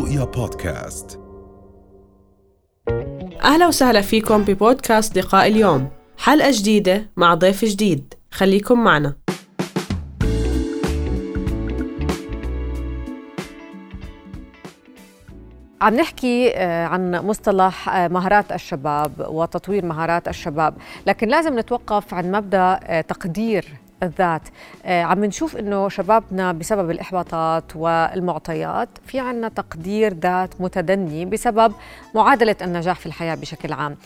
رؤيا بودكاست. أهلا وسهلا فيكم ببودكاست لقاء اليوم. حلقة جديدة مع ضيف جديد. خليكم معنا. عم نحكي آه، عن مصطلح آه، مهارات الشباب وتطوير مهارات الشباب. لكن لازم نتوقف عن مبدأ آه، تقدير الذات. عم نشوف إنه شبابنا بسبب الإحباطات والمعطيات في عنا تقدير ذات متدني بسبب معادلة النجاح في الحياة بشكل عام.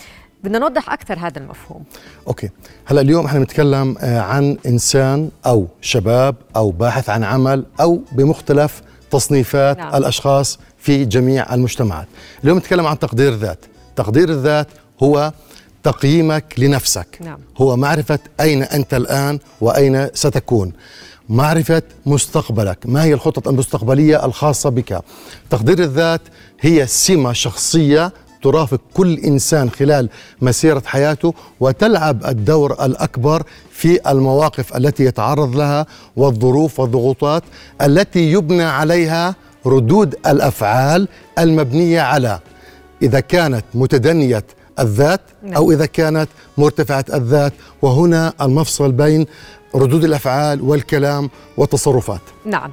بدنا نوضح أكثر هذا المفهوم. أوكي. هلا اليوم إحنا بنتكلم عن إنسان أو شباب أو باحث عن عمل أو بمختلف تصنيفات نعم. الأشخاص في جميع المجتمعات. اليوم نتكلم عن تقدير الذات تقدير الذات هو تقييمك لنفسك. نعم. هو معرفة أين أنت الآن وأين ستكون. معرفة مستقبلك. ما هي الخطط المستقبلية الخاصة بك؟ تقدير الذات هي سمة شخصية ترافق كل إنسان خلال مسيرة حياته وتلعب الدور الأكبر في المواقف التي يتعرض لها والظروف والضغوطات التي يبنى عليها ردود الأفعال المبنية على. إذا كانت متدنية الذات نعم. أو إذا كانت مرتفعة الذات وهنا المفصل بين ردود الأفعال والكلام والتصرفات نعم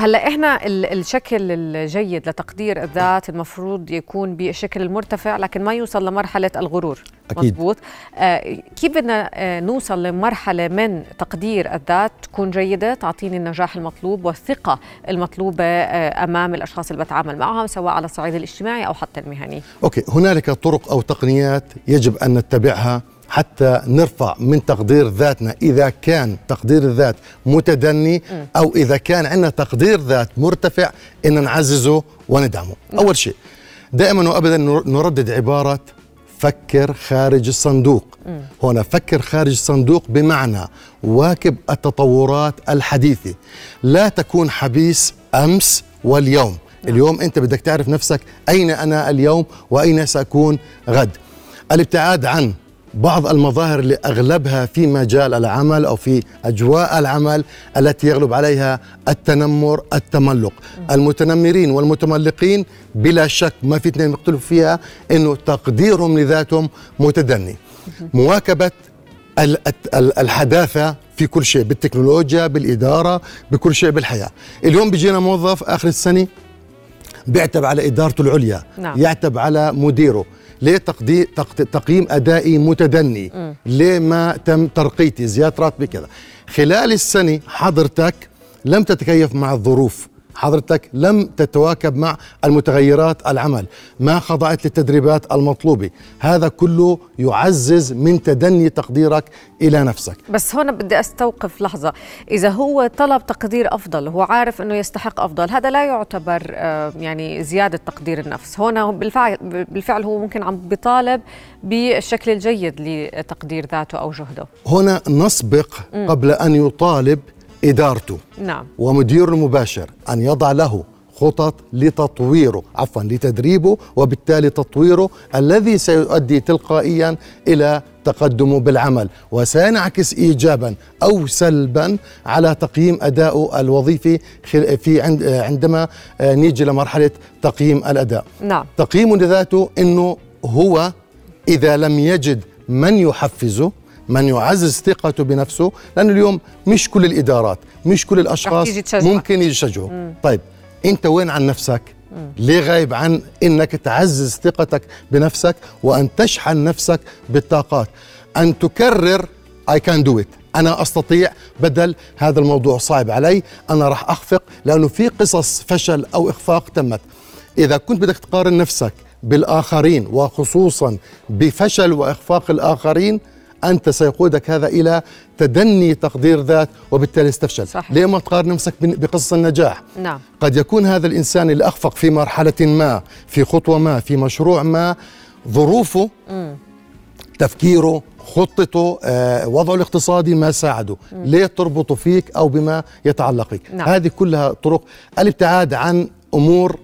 هلا إحنا الشكل الجيد لتقدير الذات المفروض يكون بالشكل المرتفع لكن ما يوصل لمرحلة الغرور. أكيد. مزبوط آه كيف بدنا آه نوصل لمرحلة من تقدير الذات تكون جيدة؟ تعطيني النجاح المطلوب والثقة المطلوبة آه أمام الأشخاص اللي بتعامل معهم سواء على الصعيد الاجتماعي أو حتى المهني. أوكي هنالك طرق أو تقنيات يجب أن نتبعها حتى نرفع من تقدير ذاتنا إذا كان تقدير الذات متدني أو إذا كان عندنا تقدير ذات مرتفع إن نعززه وندعمه. أول شيء دائما وأبدا نردد عبارة فكر خارج الصندوق. هنا فكر خارج الصندوق بمعنى واكب التطورات الحديثة. لا تكون حبيس أمس واليوم. نعم. اليوم أنت بدك تعرف نفسك أين أنا اليوم وأين سأكون غد. الابتعاد عن بعض المظاهر اللي أغلبها في مجال العمل أو في أجواء العمل التي يغلب عليها التنمر التملق. المتنمرين والمتملقين بلا شك ما في اثنين يختلفوا فيها إنه تقديرهم لذاتهم متدني. مواكبة الحداثة في كل شيء بالتكنولوجيا بالإدارة بكل شيء بالحياة. اليوم بيجينا موظف آخر السنة بيعتب على إدارته العليا نعم. يعتب على مديره. ليه تقييم ادائي متدني. م. ليه ما تم ترقيتي. زياده راتبي كذا. خلال السنة حضرتك لم تتكيف مع الظروف. حضرتك لم تتواكب مع المتغيرات العمل ما خضعت للتدريبات المطلوبة. هذا كله يعزز من تدني تقديرك إلى نفسك. بس هنا بدي أستوقف لحظة. إذا هو طلب تقدير أفضل هو عارف أنه يستحق أفضل هذا لا يعتبر آه، يعني زيادة تقدير النفس. هنا بالفعل, بالفعل هو ممكن عم بيطالب بالشكل الجيد لتقدير ذاته أو جهده. هنا نسبق قبل أن يطالب إدارته نعم. ومديره المباشر أن يضع له خطط لتطويره عفوا لتدريبه وبالتالي تطويره الذي سيؤدي تلقائيا إلى تقدمه بالعمل وسينعكس ايجابا أو سلبا على تقييم ادائه الوظيفي في عندما نيجي لمرحله تقييم الأداء. نعم. تقييمه لذاته إنه هو إذا لم يجد من يحفزه من يعزز ثقته بنفسه لأنه اليوم مش كل الإدارات مش كل الأشخاص ممكن يشجعوا طيب أنت وين عن نفسك. ليه غايب عن إنك تعزز ثقتك بنفسك وأن تشحن نفسك بالطاقات؟ أن تكرر اي كان دو ات أنا أستطيع بدل هذا الموضوع صعب علي أنا راح أخفق لأنه في قصص فشل أو إخفاق تمت. إذا كنت بدك تقارن نفسك بالآخرين وخصوصا بفشل وإخفاق الآخرين أنت سيقودك هذا إلى تدني تقدير ذات وبالتالي استفشل صحيح. ليه ما تقارن نفسك بقصة النجاح نعم. قد يكون هذا الإنسان اللي أخفق في مرحلة ما في خطوة ما في مشروع ما ظروفه م. تفكيره خطته آه، وضعه الاقتصادي ما ساعده م. ليه تربطه فيك أو بما يتعلق بك نعم. هذه كلها طرق الابتعاد عن أمور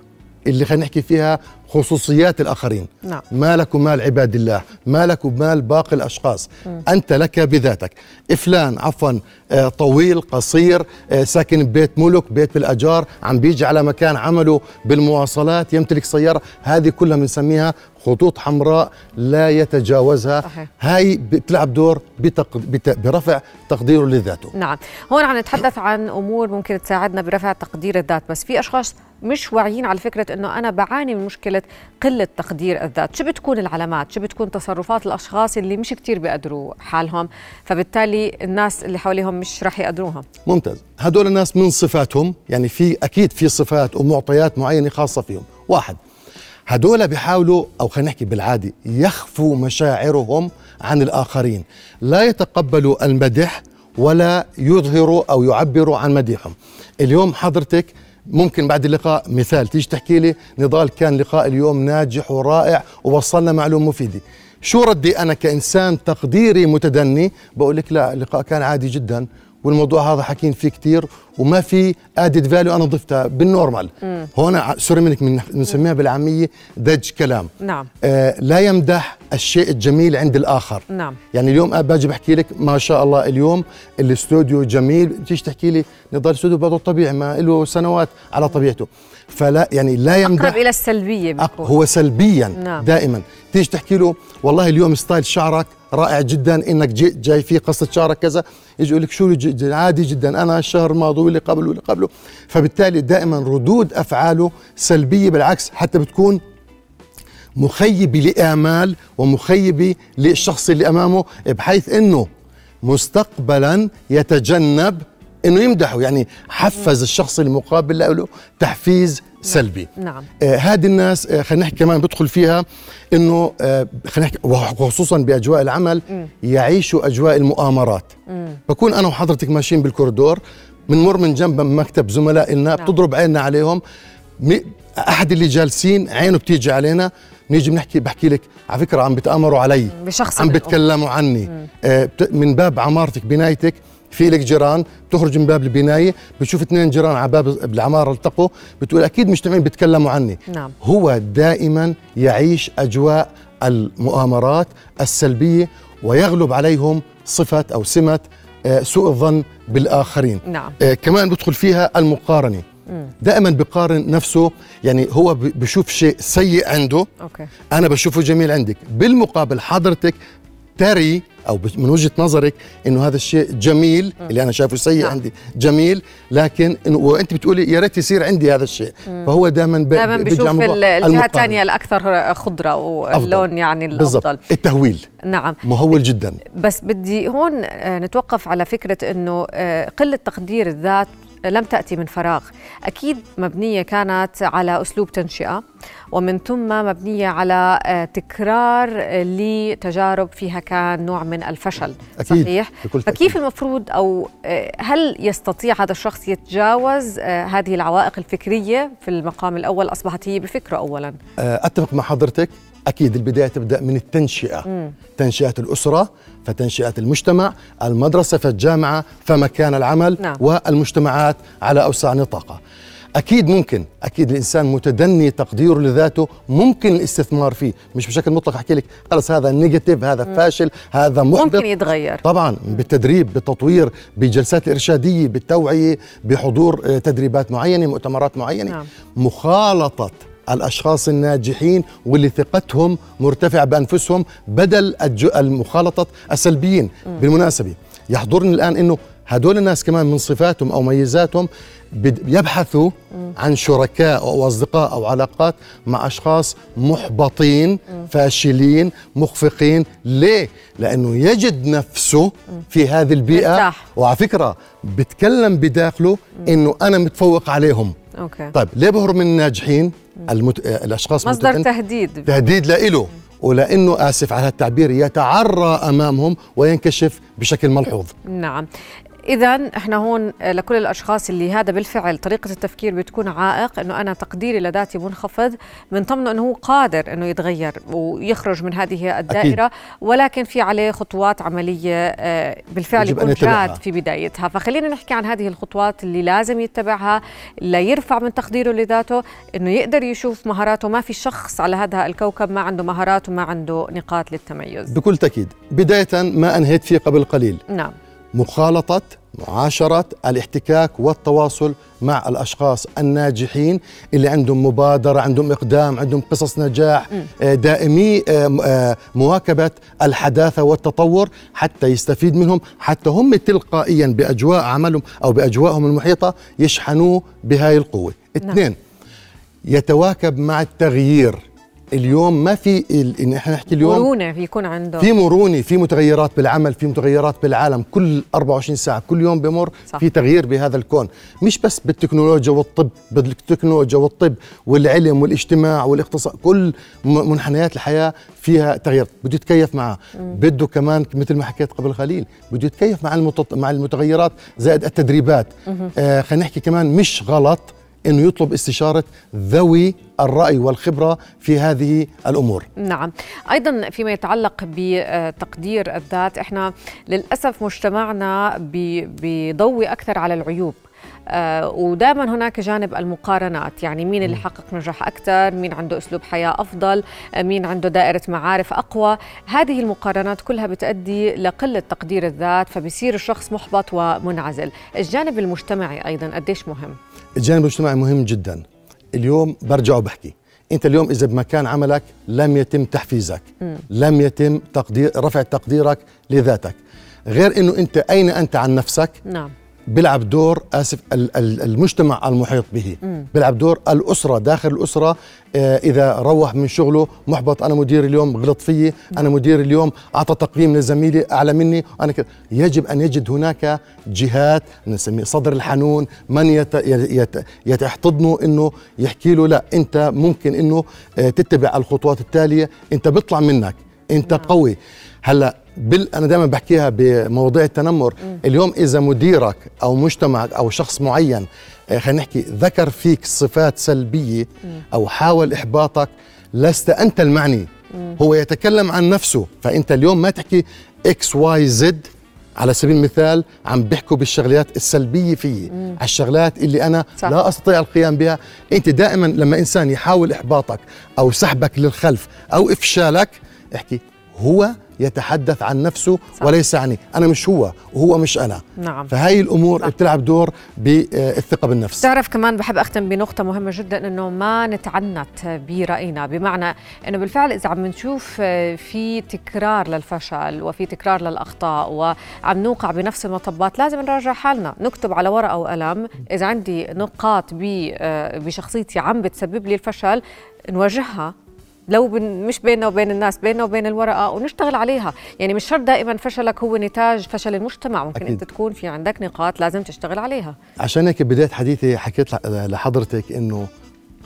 اللي خلينا نحكي فيها خصوصيات الآخرين. نعم. مالك ومال عباد الله مالك ومال باقي الأشخاص. م. أنت لك بذاتك. فلان عفوا آه، طويل قصير آه، ساكن ببيت ملك بيت بالأجار عم بيجي على مكان عمله بالمواصلات يمتلك سيارة. هذه كلها بنسميها خطوط حمراء لا يتجاوزها. صحيح. هاي بتلعب دور بتق... بت... برفع تقديره لذاته. نعم. هون عم نتحدث عن أمور ممكن تساعدنا برفع تقدير الذات بس في أشخاص مش واعيين على فكرة إنه أنا بعاني من مشكلة قلة تقدير الذات. شو بتكون العلامات؟ شو بتكون تصرفات الأشخاص اللي مش كتير بيقدروا حالهم؟ فبالتالي الناس اللي حواليهم مش راح يقدروها. ممتاز. هدول الناس من صفاتهم يعني في أكيد في صفات ومعطيات معينة خاصة فيهم. واحد هدول بيحاولوا أو خلينا نحكي بالعادي يخفوا مشاعرهم عن الآخرين. لا يتقبلوا المدح ولا يظهروا أو يعبروا عن مديحهم. اليوم حضرتك ممكن بعد اللقاء مثال. تيجي تحكي لي نضال كان لقاء اليوم ناجح ورائع ووصلنا معلومه مفيده شو ردي أنا كإنسان تقديري متدني؟ بقول لك لا اللقاء كان عادي جدا والموضوع هذا حكين فيه كثير وما في added value أنا ضفتها بال normal مم. هون sorry منك بنسميها بالعامية دج كلام. نعم. آه لا يمدح الشيء الجميل عند الآخر. نعم. يعني اليوم باجي بحكي لك ما شاء الله اليوم الاستوديو جميل. تيجي تحكي لي نضال الاستوديو بعده طبيعي ما له سنوات على طبيعته. فلا يعني لا يمدح اقرب إلى السلبية بيكون. هو سلبيا نعم. دائما. تيجي تحكي له والله اليوم style شعرك رائع جدا إنك جاي فيه قصة شعرك كذا. يجي يقول لك شو عادي جدا أنا الشهر الماضي واللي قبله واللي قبله. فبالتالي دائما ردود أفعاله سلبية بالعكس حتى بتكون مخيبة لآمال ومخيبة للشخص اللي أمامه بحيث إنه مستقبلا يتجنب إنه يمدحه. يعني حفز الشخص المقابل له تحفيز سلبي. نعم. آه هذه الناس آه خلينا نحكي كمان بدخل فيها إنه آه خلينا نحكي وخصوصا بأجواء العمل م. يعيشوا أجواء المؤامرات. م. بكون أنا وحضرتك ماشيين بالكوريدور بنمر من جنب مكتب زملاء لنا نعم. بتضرب عيننا عليهم. أحد اللي جالسين عينه بتيجي علينا. نيجي بنحكي بحكي لك على فكرة عم بتأمروا علي. بشخص عم بتكلموا عني. آه من باب عمارتك بنايتك في لك جيران بتخرج من باب البناية بتشوف اثنين جيران على باب العمارة التقوا بتقول أكيد مجتمعين بيتكلموا عني. نعم. هو دائما يعيش أجواء المؤامرات السلبية ويغلب عليهم صفة أو سمة سوء الظن بالآخرين نعم. آه كمان بدخل فيها المقارنة دائما بقارن نفسه يعني هو بشوف شيء سيء عنده okay. أنا بشوفه جميل عندك بالمقابل حضرتك تري أو من وجهة نظرك إنه هذا الشيء جميل اللي أنا شايفه سيء نعم. عندي جميل لكن وأنت بتقولي يا ريت يصير عندي هذا الشيء. فهو دائما دائما بشوف الجهة الثانية الأكثر خضرة واللون يعني الأفضل. بالزبط. التهويل. نعم. مهول جدا. بس بدي هون آه، نتوقف على فكرة إنه آه، قلة تقدير الذات لم تأتي من فراغ. أكيد مبنية كانت على أسلوب تنشئة ومن ثم مبنية على آه، تكرار لتجارب فيها كان نوع من الفشل. أكيد. صحيح؟ فكيف المفروض أو آه، هل يستطيع هذا الشخص يتجاوز آه، هذه العوائق الفكرية في المقام الأول؟ أصبحت هي بفكرة أولا. أتفق مع حضرتك. أكيد البداية تبدأ من التنشئة مم. تنشئة الأسرة فتنشئة المجتمع المدرسة فالجامعة فمكان العمل نعم. والمجتمعات على أوسع نطاقها أكيد ممكن أكيد الإنسان متدني تقديره لذاته ممكن الاستثمار فيه مش بشكل مطلق أحكي لك خلص هذا نيجاتيف هذا مم. فاشل هذا محبط ممكن يتغير طبعا بالتدريب بالتطوير بالجلسات الإرشادية بالتوعية بحضور آه، تدريبات معينة مؤتمرات معينة نعم. مخالطة الأشخاص الناجحين واللي ثقتهم مرتفعة بأنفسهم بدل المخالطة السلبيين. م. بالمناسبة يحضرني الآن إنه هدول الناس كمان من صفاتهم أو ميزاتهم يبحثوا عن شركاء أو أصدقاء أو علاقات مع أشخاص محبطين فاشلين مخفقين. ليه؟ لأنه يجد نفسه في هذه البيئة. مرتاح. وعلى فكرة بتكلم بداخله إنه أنا متفوق عليهم. أوكي. طيب ليه بهرب من الناجحين؟ المت... الأشخاص مصدر تهديد. تهديد لإله. ولأنه آسف على التعبير يتعرى أمامهم وينكشف بشكل ملحوظ. نعم. اذا إحنا هون لكل الأشخاص اللي هذا بالفعل طريقة التفكير بتكون عائق إنه أنا تقديري لذاتي منخفض من ضمنه إنه هو قادر إنه يتغير ويخرج من هذه الدائرة أكيد. ولكن في عليه خطوات عملية آه، بالفعل يكون جاد في بدايتها. فخلينا نحكي عن هذه الخطوات اللي لازم يتبعها ليرفع من تقديره لذاته إنه يقدر يشوف مهاراته. ما في شخص على هذا الكوكب ما عنده مهارات وما عنده نقاط للتميز. بكل تأكيد. بداية ما أنهيت فيه قبل قليل. نعم. مخالطة معاشرة الاحتكاك والتواصل مع الأشخاص الناجحين اللي عندهم مبادرة عندهم إقدام عندهم قصص نجاح آه، دائمي آه، آه، مواكبة الحداثة والتطور حتى يستفيد منهم حتى هم تلقائيا بأجواء عملهم أو بأجواءهم المحيطة يشحنوه بهاي القوة. نعم. اثنين يتواكب مع التغيير. اليوم ما في إن إحنا نحكي اليوم مرونة بيكون عنده. في مرونة في متغيرات بالعمل في متغيرات بالعالم. كل 24 ساعة كل يوم بمر صح. في تغيير بهذا الكون. مش بس بالتكنولوجيا والطب بالتكنولوجيا والطب والعلم والاجتماع والاقتصاد كل منحنيات الحياة فيها تغيير. بده يتكيف معها بده كمان مثل ما حكيت قبل قليل بده يتكيف مع المتط... مع المتغيرات زائد التدريبات. آه خلينا نحكي كمان مش غلط إنه يطلب استشارة ذوي الرأي والخبرة في هذه الأمور. نعم، أيضا فيما يتعلق بتقدير الذات إحنا للأسف مجتمعنا بيضوي أكثر على العيوب. آه ودائما هناك جانب المقارنات. يعني مين اللي حقق نجاح أكثر؟ مين عنده أسلوب حياة أفضل؟ آه مين عنده دائرة معارف أقوى؟ هذه المقارنات كلها بتؤدي لقلة تقدير الذات فبصير الشخص محبط ومنعزل. الجانب المجتمعي أيضا قديش مهم؟ الجانب الاجتماعي مهم جدا. اليوم برجع وبحكي. انت اليوم إذا بمكان عملك لم يتم تحفيزك م. لم يتم تقدير رفع تقديرك لذاتك. غير إنه أنت أين أنت عن نفسك نعم. بيلعب دور آسف المجتمع المحيط به. بيلعب دور الأسرة داخل الأسرة. آه، إذا روح من شغله محبط أنا مدير اليوم غلط فيي أنا مدير اليوم أعطى تقييم لزميلي أعلى مني أنا كده يجب أن يجد هناك جهات نسميه صدر الحنون من يت يت يحتضنه إنه يحكي له لا أنت ممكن إنه آه، تتبع الخطوات التالية أنت بيطلع منك أنت نعم. قوي. هلأ بال أنا دائما بحكيها بمواضيع التنمر م. اليوم إذا مديرك أو مجتمعك أو شخص معين آه، خلينا نحكي ذكر فيك صفات سلبية م. أو حاول إحباطك لست أنت المعني م. هو يتكلم عن نفسه فأنت اليوم ما تحكي X Y Z على سبيل المثال عم بيحكوا بالشغلات السلبية فيي على الشغلات اللي أنا صح. لا أستطيع القيام بها أنت دائما لما إنسان يحاول إحباطك أو سحبك للخلف أو إفشالك احكي هو يتحدث عن نفسه صح. وليس عني. أنا مش هو وهو مش أنا. نعم. فهي الأمور صح. بتلعب دور بالثقة بالنفس. تعرف كمان بحب أختم بنقطة مهمة جدا أنه ما نتعنت برأينا. بمعنى أنه بالفعل إذا عم نشوف في تكرار للفشل وفي تكرار للأخطاء وعم نوقع بنفس المطبات لازم نراجع حالنا. نكتب على ورقة وقلم. إذا عندي نقاط بشخصيتي عم بتسبب لي الفشل نواجهها. لو مش بيننا وبين الناس بيننا وبين الورقة ونشتغل عليها. يعني مش شرط دائما فشلك هو نتاج فشل المجتمع. ممكن أكيد. انت تكون في عندك نقاط لازم تشتغل عليها. عشان هيك بداية حديثي حكيت لحضرتك إنه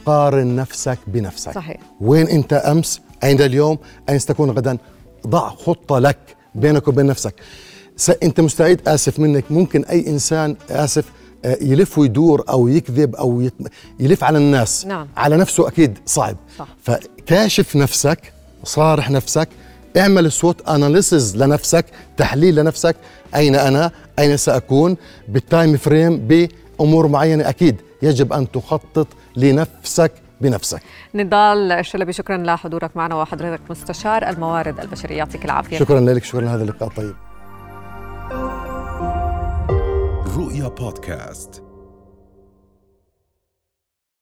قارن نفسك بنفسك. صحيح. وين أنت أمس اين اليوم اين ستكون غدا. ضع خطة لك بينك وبين نفسك. أنت مستعد آسف منك. ممكن أي إنسان آسف يلف ويدور أو يكذب أو يلف على الناس. نعم. على نفسه أكيد صعب. صح. فكاشف نفسك صارح نفسك اعمل SWOT analysis لنفسك تحليل لنفسك. أين أنا؟ أين سأكون؟ بال time frame بأمور معينة. أكيد يجب أن تخطط لنفسك بنفسك. نضال الشلبي شكرا لحضورك معنا وحضرتك مستشار الموارد البشرية. يعطيك العافية. شكرا لك شكرا لهذا اللقاء الطيب. رؤيا بودكاست.